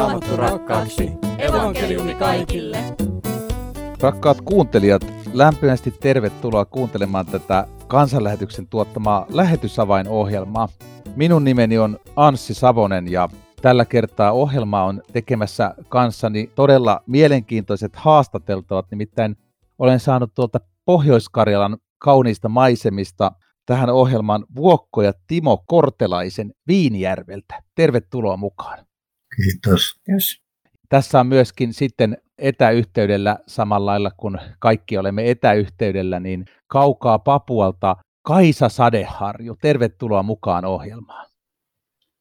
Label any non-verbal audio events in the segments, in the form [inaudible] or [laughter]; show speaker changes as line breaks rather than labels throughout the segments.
Raamattu rakkaaksi. Evankeliumi kaikille.
Rakkaat kuuntelijat, lämpimästi tervetuloa kuuntelemaan tätä kansanlähetyksen tuottamaa lähetysavainohjelmaa. Minun nimeni on Anssi Savonen ja tällä kertaa ohjelma on tekemässä kanssani todella mielenkiintoiset haastateltavat, nimittäin olen saanut tuolta Pohjois-Karjalan kauniista maisemista tähän ohjelmaan Vuokko ja Timo Kortelaisen Viinijärveltä. Tervetuloa mukaan.
Kiitos.
Jos.
Tässä on myöskin sitten etäyhteydellä samalla lailla kuin kaikki olemme etäyhteydellä, niin kaukaa Papualta Kaisa Sadeharju. Tervetuloa mukaan ohjelmaan.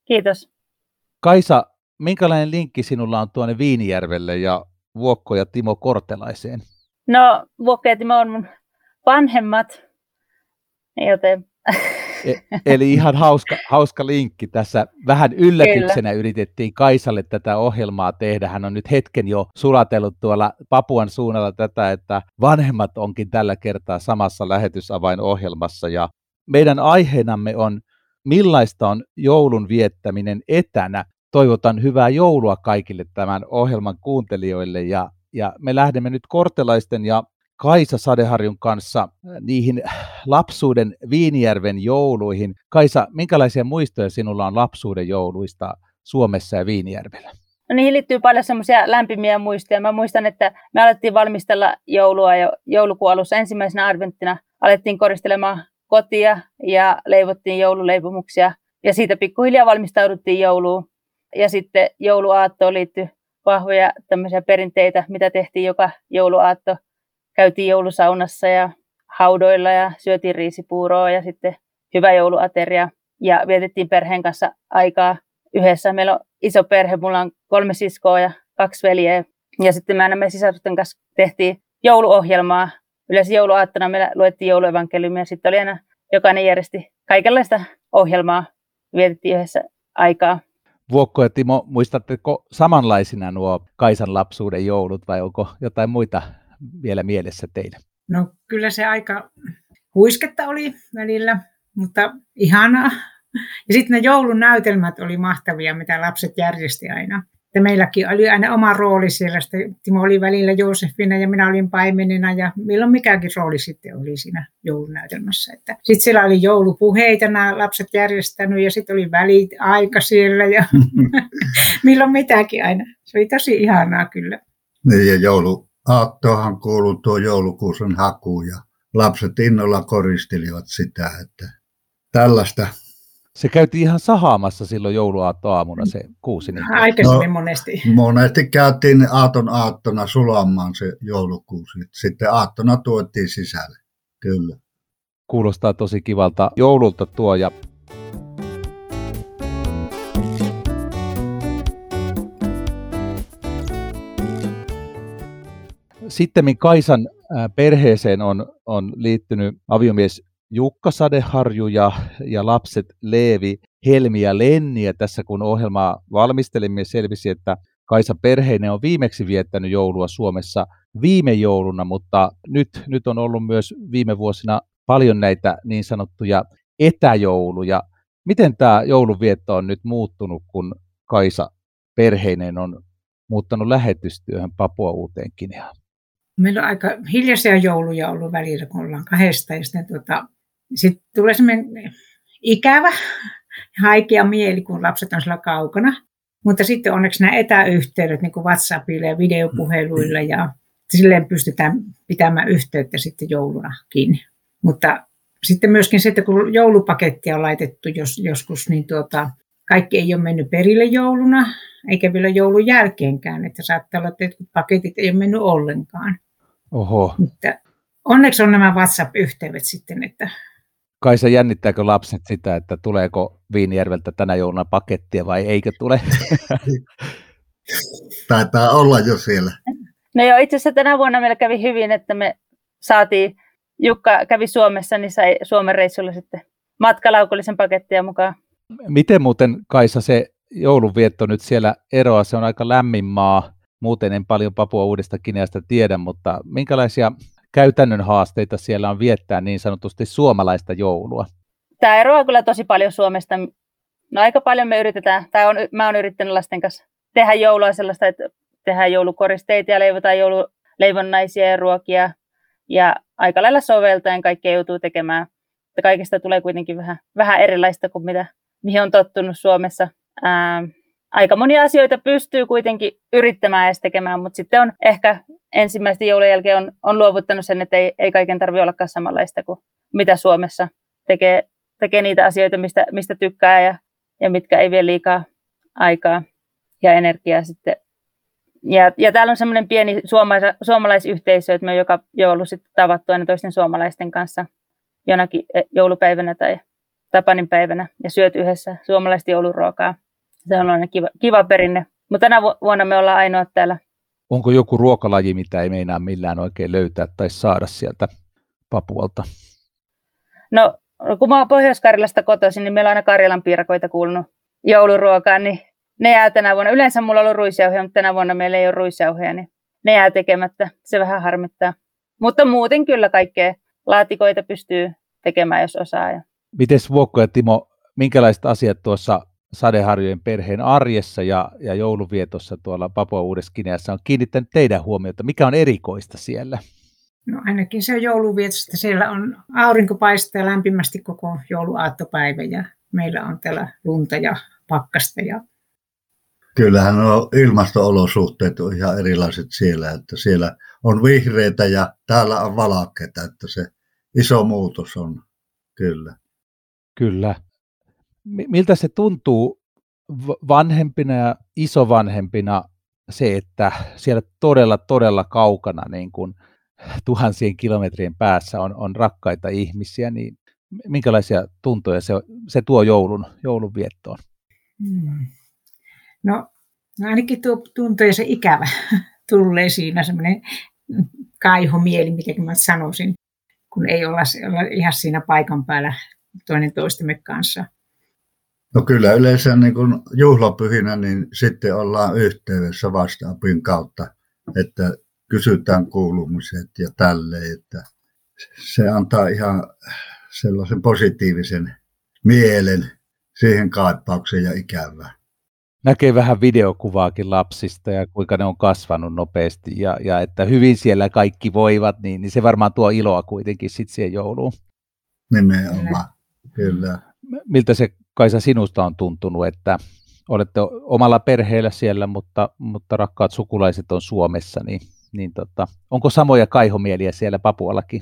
Kiitos.
Kaisa, minkälainen linkki sinulla on tuonne Viinijärvelle ja Vuokko ja Timo Kortelaiseen?
No, Vuokko ja Timo on mun vanhemmat, joten [laughs]
eli ihan hauska, hauska linkki tässä. Vähän yllätyksenä Kyllä. yritettiin Kaisalle tätä ohjelmaa tehdä. Hän on nyt hetken jo sulatellut tuolla Papuan suunnalla tätä, että vanhemmat onkin tällä kertaa samassa lähetysavainohjelmassa. Ja meidän aiheenamme on, millaista on joulun viettäminen etänä. Toivotan hyvää joulua kaikille tämän ohjelman kuuntelijoille ja, ja me lähdemme nyt kortelaisten ja Kaisa Sadeharjun kanssa äh, niihin lapsuuden Viinijärven jouluihin. Kaisa, minkälaisia muistoja sinulla on lapsuuden jouluista Suomessa ja Viinijärvellä?
No niihin liittyy paljon semmoisia lämpimiä muistoja. Mä muistan, että me alettiin valmistella joulua jo joulukuun alussa. Ensimmäisenä adventtina alettiin koristelemaan kotia ja leivottiin joululeipomuksia. Ja siitä pikkuhiljaa valmistauduttiin jouluun. Ja sitten jouluaattoon liittyy vahvoja tämmöisiä perinteitä, mitä tehtiin joka jouluaatto – käytiin joulusaunassa ja haudoilla ja syötiin riisipuuroa ja sitten hyvä jouluateria ja vietettiin perheen kanssa aikaa yhdessä. Meillä on iso perhe, mulla on kolme siskoa ja kaksi veljeä ja sitten me aina me sisarusten kanssa tehtiin jouluohjelmaa. Yleensä jouluaattona me luettiin jouluevankeliumia ja sitten oli aina jokainen järjesti kaikenlaista ohjelmaa. Vietettiin yhdessä aikaa.
Vuokko ja Timo, muistatteko samanlaisina nuo Kaisan lapsuuden joulut vai onko jotain muita vielä mielessä teidän?
No kyllä se aika huisketta oli välillä, mutta ihanaa. Ja sitten ne joulun näytelmät oli mahtavia, mitä lapset järjesti aina. Ja meilläkin oli aina oma rooli siellä. Sitten Timo oli välillä Joosefina ja minä olin paimenina ja milloin mikäkin rooli sitten oli siinä joulunäytelmässä. Sitten siellä oli joulupuheita nämä lapset järjestänyt ja sitten oli välit aika siellä ja [laughs] [laughs] milloin mitäkin aina. Se oli tosi ihanaa kyllä.
Niin ja joulu, aattohan kuului tuo joulukuusen haku ja lapset innolla koristelivat sitä, että tällaista.
Se käytiin ihan sahaamassa silloin jouluaattoaamuna se kuusi. Niin
Aikaisemmin no, monesti.
Monesti käytiin aaton aattona sulamaan se joulukuusi. Sitten aattona tuotiin sisälle, kyllä.
Kuulostaa tosi kivalta joululta tuo ja Sitten Kaisan perheeseen on, on liittynyt aviomies Jukka Sadeharju ja, ja lapset Leevi, Helmi ja Lenni. Ja tässä kun ohjelmaa valmistelimme, selvisi, että Kaisa perheinen on viimeksi viettänyt joulua Suomessa viime jouluna, mutta nyt, nyt on ollut myös viime vuosina paljon näitä niin sanottuja etäjouluja. Miten tämä joulunvietto on nyt muuttunut, kun Kaisa perheinen on muuttanut lähetystyöhön Papua Uuteen Kineaan?
Meillä on aika hiljaisia jouluja ollut välillä, kun ollaan kahdesta. Ja sitten tuota, sit tulee semmoinen ikävä, haikea mieli, kun lapset on siellä kaukana. Mutta sitten onneksi nämä etäyhteydet niin kuin WhatsAppilla ja videopuheluilla ja silleen pystytään pitämään yhteyttä sitten joulunakin. Mutta sitten myöskin se, että kun joulupakettia on laitettu jos, joskus, niin tuota, kaikki ei ole mennyt perille jouluna, eikä vielä joulun jälkeenkään. Että saattaa olla, että paketit ei ole mennyt ollenkaan.
Oho.
Mutta onneksi on nämä WhatsApp-yhteydet sitten, että
Kaisa, jännittääkö lapset sitä, että tuleeko Viinijärveltä tänä jouluna pakettia vai eikö tule? [laughs]
Taitaa olla jo siellä.
No joo, itse asiassa tänä vuonna meillä kävi hyvin, että me saatiin, Jukka kävi Suomessa, niin sai Suomen reissulla sitten matkalaukullisen pakettia mukaan.
Miten muuten Kaisa se joulunvietto nyt siellä eroa? Se on aika lämmin maa. Muuten en paljon Papua Uudesta Kineasta tiedä, mutta minkälaisia käytännön haasteita siellä on viettää niin sanotusti suomalaista joulua?
Tämä eroaa kyllä tosi paljon Suomesta. No aika paljon me yritetään, tai on, mä oon yrittänyt lasten kanssa tehdä joulua sellaista, että tehdään joulukoristeita ja leivotaan joululeivonnaisia ja ruokia. Ja aika lailla soveltaen kaikkea joutuu tekemään. Että kaikista tulee kuitenkin vähän, vähän erilaista kuin mitä, mihin on tottunut Suomessa. Ää, aika monia asioita pystyy kuitenkin yrittämään edes tekemään, mutta sitten on ehkä ensimmäisten joulun jälkeen on, on luovuttanut sen, että ei, ei kaiken tarvitse ollakaan samanlaista kuin mitä Suomessa tekee, tekee niitä asioita, mistä, mistä tykkää ja, ja mitkä ei vie liikaa aikaa ja energiaa sitten. Ja, ja täällä on semmoinen pieni suomalais, suomalaisyhteisö, että me on joka joulu sitten tavattu aina toisten suomalaisten kanssa jonakin eh, joulupäivänä tai Tapanin päivänä ja syöt yhdessä suomalaista jouluruokaa. Se on aina kiva, kiva perinne. Mutta tänä vuonna me ollaan ainoa täällä.
Onko joku ruokalaji, mitä ei meinaa millään oikein löytää tai saada sieltä Papualta?
No, kun mä oon Pohjois-Karjalasta kotoisin, niin meillä on aina Karjalan piirakoita kuulunut jouluruokaan, niin ne jää tänä vuonna. Yleensä mulla on ollut ruisjauhoja, mutta tänä vuonna meillä ei ole ruisjauhoja, niin ne jää tekemättä. Se vähän harmittaa. Mutta muuten kyllä kaikkea laatikoita pystyy tekemään, jos osaa.
Miten Vuokko ja Timo, minkälaiset asiat tuossa Sadeharjojen perheen arjessa ja, ja jouluvietossa tuolla Papua Uudessa on kiinnittänyt teidän huomiota? Mikä on erikoista siellä?
No ainakin se on jouluvietosta. Siellä on aurinko paistaa lämpimästi koko jouluaattopäivä ja meillä on täällä lunta ja pakkasta. Ja...
Kyllähän on ilmasto-olosuhteet on ihan erilaiset siellä, että siellä on vihreitä ja täällä on valakkeita, että se iso muutos on kyllä.
Kyllä. Miltä se tuntuu vanhempina ja isovanhempina se, että siellä todella, todella kaukana niin kuin tuhansien kilometrien päässä on, on rakkaita ihmisiä, niin minkälaisia tuntoja se, se tuo joulun, joulun viettoon? Hmm.
No ainakin tuo tuntoja se ikävä [laughs] tulee siinä, semmoinen kaihomieli, mikä mä sanoisin, kun ei olla, olla ihan siinä paikan päällä toinen toistemme kanssa.
No kyllä yleensä niin kuin juhlapyhinä, niin sitten ollaan yhteydessä vastaapin kautta, että kysytään kuulumiset ja tälleen, että se antaa ihan sellaisen positiivisen mielen siihen kaipaukseen ja ikävään.
Näkee vähän videokuvaakin lapsista ja kuinka ne on kasvanut nopeasti ja, ja että hyvin siellä kaikki voivat, niin, niin se varmaan tuo iloa kuitenkin sitten siihen jouluun.
Nimenomaan, kyllä.
Miltä se Kaisa sinusta on tuntunut, että olette omalla perheellä siellä, mutta, mutta rakkaat sukulaiset on Suomessa, niin niin tota, onko samoja kaihomieliä siellä Papuallakin?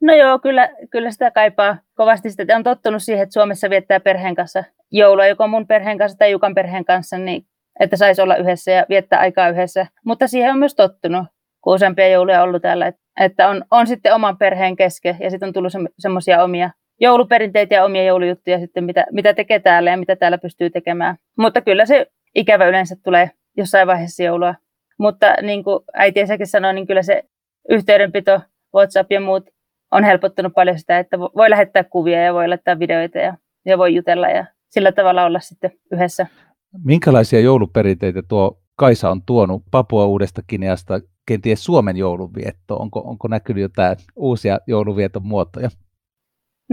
No joo, kyllä, kyllä sitä kaipaa kovasti. Sitä on tottunut siihen, että Suomessa viettää perheen kanssa joulua, joko mun perheen kanssa tai Jukan perheen kanssa, niin että saisi olla yhdessä ja viettää aikaa yhdessä. Mutta siihen on myös tottunut, kun useampia jouluja on ollut täällä, että on, on sitten oman perheen kesken ja sitten on tullut semmoisia omia jouluperinteitä ja omia joulujuttuja sitten, mitä, mitä tekee täällä ja mitä täällä pystyy tekemään. Mutta kyllä se ikävä yleensä tulee jossain vaiheessa joulua mutta niin kuin äiti Esäkin sanoi, niin kyllä se yhteydenpito, WhatsApp ja muut on helpottanut paljon sitä, että voi lähettää kuvia ja voi laittaa videoita ja, ja voi jutella ja sillä tavalla olla sitten yhdessä.
Minkälaisia jouluperinteitä tuo Kaisa on tuonut Papua Uudesta Kineasta kenties Suomen joulunviettoon? Onko, onko näkynyt jotain uusia jouluvieton muotoja?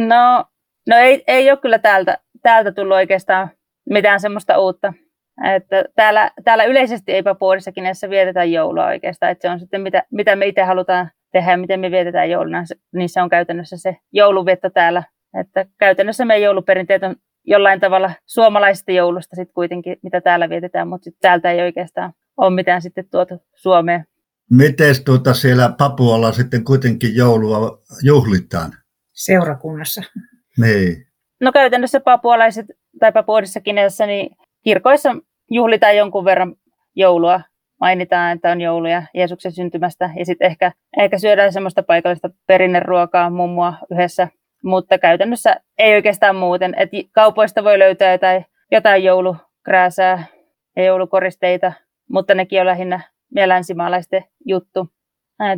No, no ei, ei ole kyllä täältä, täältä tullut oikeastaan mitään semmoista uutta. Että täällä, täällä yleisesti ei Papuodissakin näissä vietetään joulua oikeastaan, että se on sitten mitä, mitä me itse halutaan tehdä ja miten me vietetään jouluna, niin se on käytännössä se jouluvietto täällä. Että käytännössä meidän jouluperinteet on jollain tavalla suomalaisesta joulusta sitten kuitenkin, mitä täällä vietetään, mutta sitten täältä ei oikeastaan ole mitään sitten tuotu Suomeen.
Miten tuota siellä Papualla sitten kuitenkin joulua juhlitaan?
Seurakunnassa.
Niin.
No käytännössä papualaiset tai papuodissakin niin kirkoissa juhlitaan jonkun verran joulua, mainitaan, että on jouluja Jeesuksen syntymästä ja sitten ehkä, ehkä syödään semmoista paikallista perinneruokaa mummua yhdessä, mutta käytännössä ei oikeastaan muuten. Et kaupoista voi löytää jotain, jotain joulukrääsää ja joulukoristeita, mutta nekin on lähinnä länsimaalaisten juttu.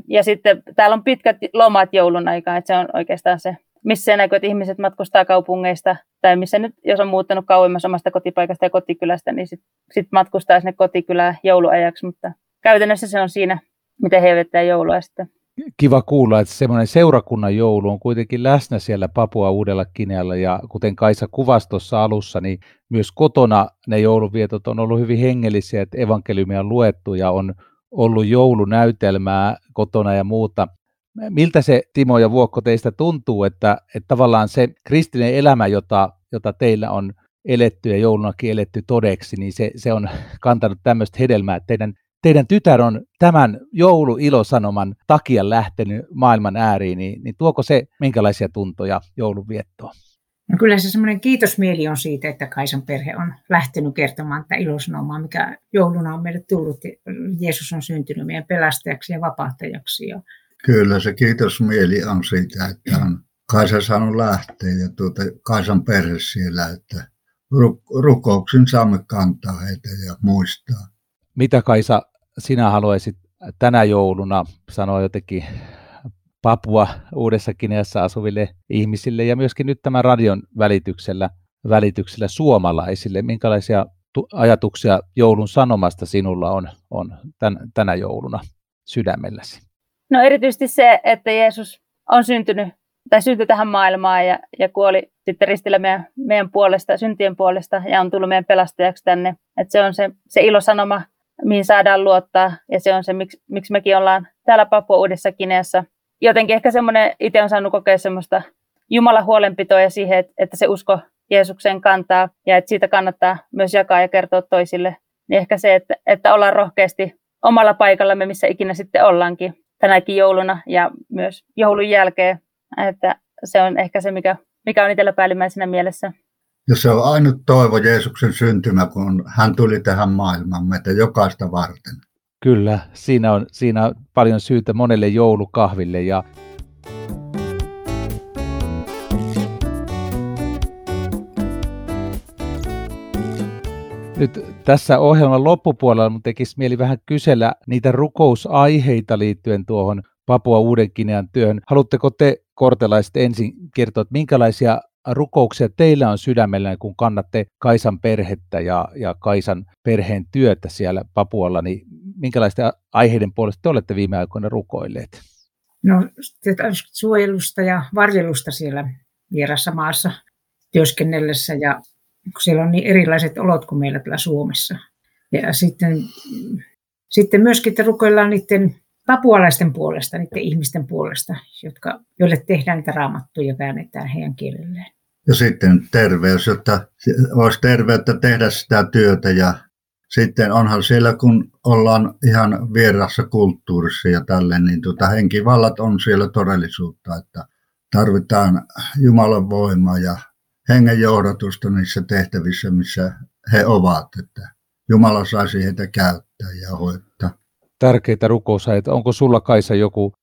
Ja sitten täällä on pitkät lomat joulun aikaan, että se on oikeastaan se missä näkyy, että ihmiset matkustaa kaupungeista, tai missä nyt, jos on muuttanut kauemmas omasta kotipaikasta ja kotikylästä, niin sitten sit matkustaa sinne kotikylään jouluajaksi, mutta käytännössä se on siinä, miten he viettää joulua sitten.
kiva kuulla, että semmoinen seurakunnan joulu on kuitenkin läsnä siellä Papua Uudella Kinealla ja kuten Kaisa kuvasi tuossa alussa, niin myös kotona ne jouluvietot on ollut hyvin hengellisiä, että evankeliumia on luettu ja on ollut joulunäytelmää kotona ja muuta. Miltä se Timo ja Vuokko teistä tuntuu, että, että tavallaan se kristillinen elämä, jota, jota teillä on eletty ja joulunakin eletty todeksi, niin se, se on kantanut tämmöistä hedelmää, että teidän teidän tytär on tämän jouluilosanoman takia lähtenyt maailman ääriin, niin, niin tuoko se minkälaisia tuntoja joulunviettoon?
No kyllä se semmoinen kiitosmieli on siitä, että Kaisan perhe on lähtenyt kertomaan tätä ilosanomaa, mikä jouluna on meille tullut. Jeesus on syntynyt meidän pelastajaksi ja vapahtajaksi. Ja...
Kyllä se kiitosmieli on siitä, että on Kaisa saanut lähteä ja tuota, Kaisan perhe siellä, että rukouksin saamme kantaa heitä ja muistaa.
Mitä Kaisa sinä haluaisit tänä jouluna sanoa jotenkin Papua Uudessa Kineassa asuville ihmisille ja myöskin nyt tämän radion välityksellä, välityksellä suomalaisille? Minkälaisia ajatuksia joulun sanomasta sinulla on, on tän, tänä jouluna sydämelläsi?
No erityisesti se, että Jeesus on syntynyt tai syntyi tähän maailmaan ja, ja kuoli sitten ristillä meidän, meidän puolesta, syntien puolesta ja on tullut meidän pelastajaksi tänne. Että se on se, se ilosanoma, mihin saadaan luottaa, ja se on se, miksi, miksi mekin ollaan täällä Papua Uudessa Kineassa. Jotenkin ehkä semmoinen, itse on saanut kokea semmoista Jumalan huolenpitoa ja siihen, että, että se usko Jeesukseen kantaa, ja että siitä kannattaa myös jakaa ja kertoa toisille. Niin ehkä se, että, että ollaan rohkeasti omalla paikallamme, missä ikinä sitten ollaankin tänäkin jouluna ja myös joulun jälkeen. Että se on ehkä se, mikä, mikä on itsellä päällimmäisenä mielessä.
Ja se on ainut toivo Jeesuksen syntymä, kun hän tuli tähän maailmaan meitä jokaista varten.
Kyllä, siinä on, siinä on paljon syytä monelle joulukahville ja nyt tässä ohjelman loppupuolella mun tekisi mieli vähän kysellä niitä rukousaiheita liittyen tuohon Papua Uudenkinean työhön. Haluatteko te kortelaiset ensin kertoa, että minkälaisia rukouksia teillä on sydämellä, kun kannatte Kaisan perhettä ja, ja Kaisan perheen työtä siellä Papualla, niin minkälaisten aiheiden puolesta te olette viime aikoina rukoilleet?
No suojelusta ja varjelusta siellä vierassa maassa työskennellessä ja siellä on niin erilaiset olot kuin meillä täällä Suomessa. Ja sitten, sitten myöskin, että rukoillaan niiden papualaisten puolesta, niiden ihmisten puolesta, jotka, joille tehdään niitä raamattuja ja väännetään heidän kielelleen.
Ja sitten terveys, jotta olisi terveyttä tehdä sitä työtä ja sitten onhan siellä, kun ollaan ihan vierassa kulttuurissa ja tälle, niin tuota, henkivallat on siellä todellisuutta, että tarvitaan Jumalan voimaa ja hengen johdatusta niissä tehtävissä, missä he ovat, että Jumala saisi heitä käyttää ja hoitaa
tärkeitä rukousajat. Onko sulla Kaisa joku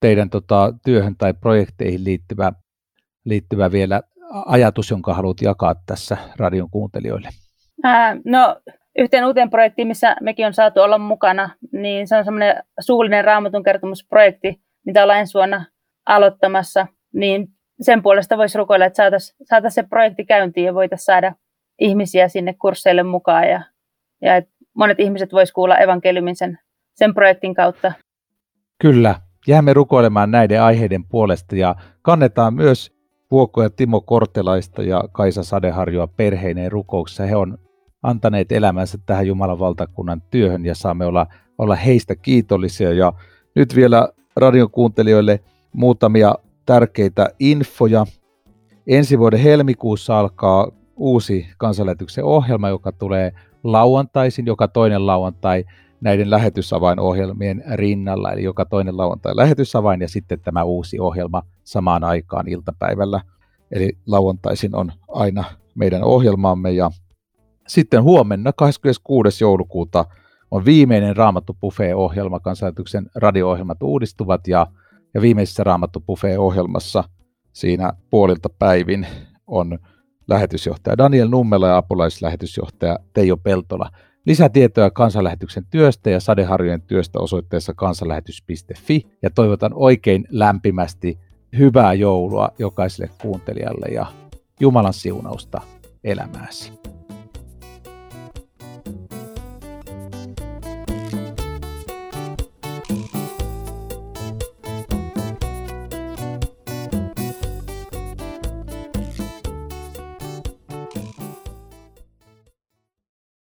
teidän tota, työhön tai projekteihin liittyvä, liittyvä vielä ajatus, jonka haluat jakaa tässä radion kuuntelijoille?
Ää, no yhteen uuteen projektiin, missä mekin on saatu olla mukana, niin se on semmoinen suullinen raamatun kertomusprojekti, mitä ollaan ensi vuonna aloittamassa, niin sen puolesta voisi rukoilla, että saataisiin saatais se projekti käyntiin ja voitaisiin saada ihmisiä sinne kursseille mukaan ja, ja että monet ihmiset voisivat kuulla evankeliumin sen sen projektin kautta.
Kyllä, jäämme rukoilemaan näiden aiheiden puolesta ja kannetaan myös Vuokko ja Timo Kortelaista ja Kaisa Sadeharjoa perheineen rukouksessa. He on antaneet elämänsä tähän Jumalan valtakunnan työhön ja saamme olla, olla heistä kiitollisia. Ja nyt vielä radion kuuntelijoille muutamia tärkeitä infoja. Ensi vuoden helmikuussa alkaa uusi kansanlähetyksen ohjelma, joka tulee lauantaisin, joka toinen lauantai näiden lähetysavainohjelmien rinnalla, eli joka toinen lauantai lähetysavain ja sitten tämä uusi ohjelma samaan aikaan iltapäivällä. Eli lauantaisin on aina meidän ohjelmamme ja sitten huomenna 26. joulukuuta on viimeinen Raamattu Buffet-ohjelma, kansanlähetyksen radio-ohjelmat uudistuvat ja, ja viimeisessä Raamattu Buffet-ohjelmassa siinä puolilta päivin on lähetysjohtaja Daniel Nummela ja apulaislähetysjohtaja Teijo Peltola – Lisätietoja kansanlähetyksen työstä ja sadeharjojen työstä osoitteessa kansanlähetys.fi ja toivotan oikein lämpimästi hyvää joulua jokaiselle kuuntelijalle ja Jumalan siunausta elämääsi.